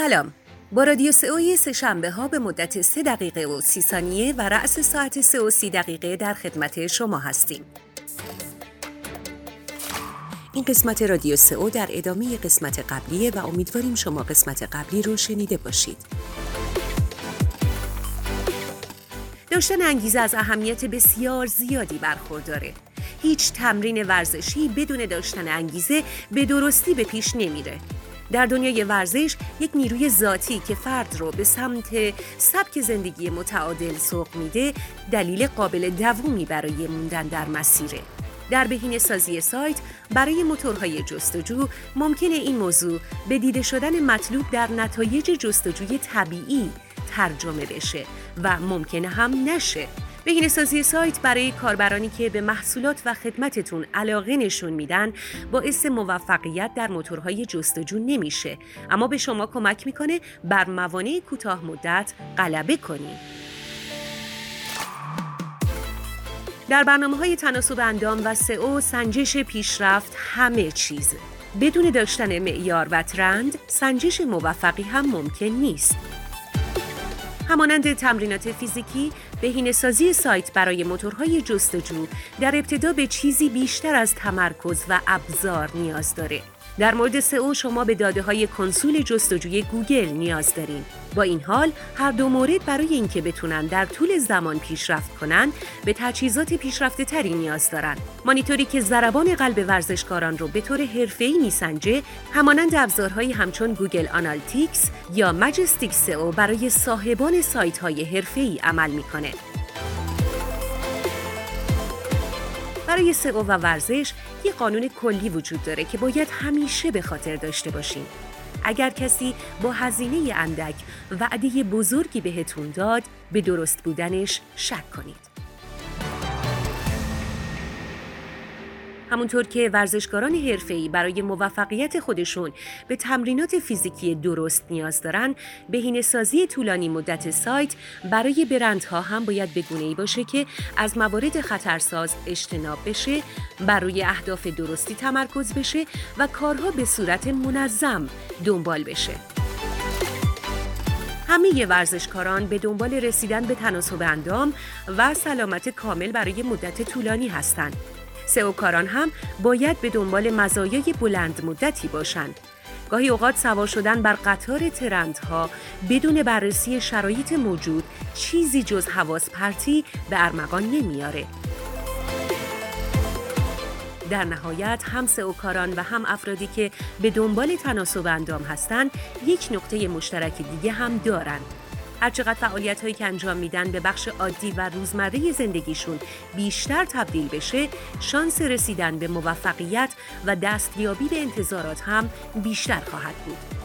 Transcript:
سلام. با رادیو سئوی سه شنبه ها به مدت سه دقیقه و سی ثانیه و رأس ساعت سه و سی دقیقه در خدمت شما هستیم. این قسمت رادیو سئو در ادامه قسمت قبلیه و امیدواریم شما قسمت قبلی رو شنیده باشید. داشتن انگیزه از اهمیت بسیار زیادی برخورداره. هیچ تمرین ورزشی بدون داشتن انگیزه به درستی به پیش نمیره. در دنیای ورزش یک نیروی ذاتی که فرد رو به سمت سبک زندگی متعادل سوق میده دلیل قابل دوومی برای موندن در مسیره. در بهینه سازی سایت برای موتورهای جستجو ممکنه این موضوع به دیده شدن مطلوب در نتایج جستجوی طبیعی ترجمه بشه و ممکنه هم نشه. بهینه سازی سایت برای کاربرانی که به محصولات و خدمتتون علاقه نشون میدن باعث موفقیت در موتورهای جستجو نمیشه. اما به شما کمک می‌کنه بر موانع کوتاه مدت غلبه کنید. در برنامه های تناسب اندام و سئو سنجش پیشرفت همه چیز. بدون داشتن معیار و ترند سنجش موفقی هم ممکن نیست. همانند تمرینات فیزیکی بهینه‌سازی سایت برای موتورهای جستجو در ابتدا به چیزی بیشتر از تمرکز و ابزار نیاز داره. در مورد سئو شما به داده های کنسول جستجوی گوگل نیاز دارین. با این حال هر دو مورد برای اینکه بتونن در طول زمان پیشرفت کنند به تجهیزات پیشرفته تری نیاز دارن. مانیتوری که ضربان قلب ورزشکاران رو به طور حرفه‌ای میسنجه، همانند ابزارهایی همچون Google Analytics یا Majestic SEO برای صاحبان سایت های حرفه‌ای عمل می‌کنه. برای سئو و ورزش یک قانون کلی وجود داره که باید همیشه به خاطر داشته باشیم. اگر کسی با هزینه اندک وعده بزرگی بهتون داد به درست بودنش شک کنید. همونطور که ورزشکاران حرفه‌ای برای موفقیت خودشون به تمرینات فیزیکی درست نیاز دارن، بهینه‌سازی طولانی مدت سایت برای برندها هم باید به ای باشه که از موارد خطرساز اجتناب بشه، بر روی اهداف درستی تمرکز بشه و کارها به صورت منظم دنبال بشه. همه ورزشکاران به دنبال رسیدن به تناسب اندام و سلامت کامل برای مدت طولانی هستند. سئوکاران هم باید به دنبال مزایای بلند مدتی باشند. گاهی اوقات سوار شدن بر قطار ترندها بدون بررسی شرایط موجود چیزی جز حواس پرتی به ارمغان نمیاره. در نهایت هم سئوکاران و هم افرادی که به دنبال تناسب اندام هستند یک نقطه مشترک دیگه هم دارند هرچقدر فعالیت هایی که انجام میدن به بخش عادی و روزمره زندگیشون بیشتر تبدیل بشه شانس رسیدن به موفقیت و دستیابی به انتظارات هم بیشتر خواهد بود.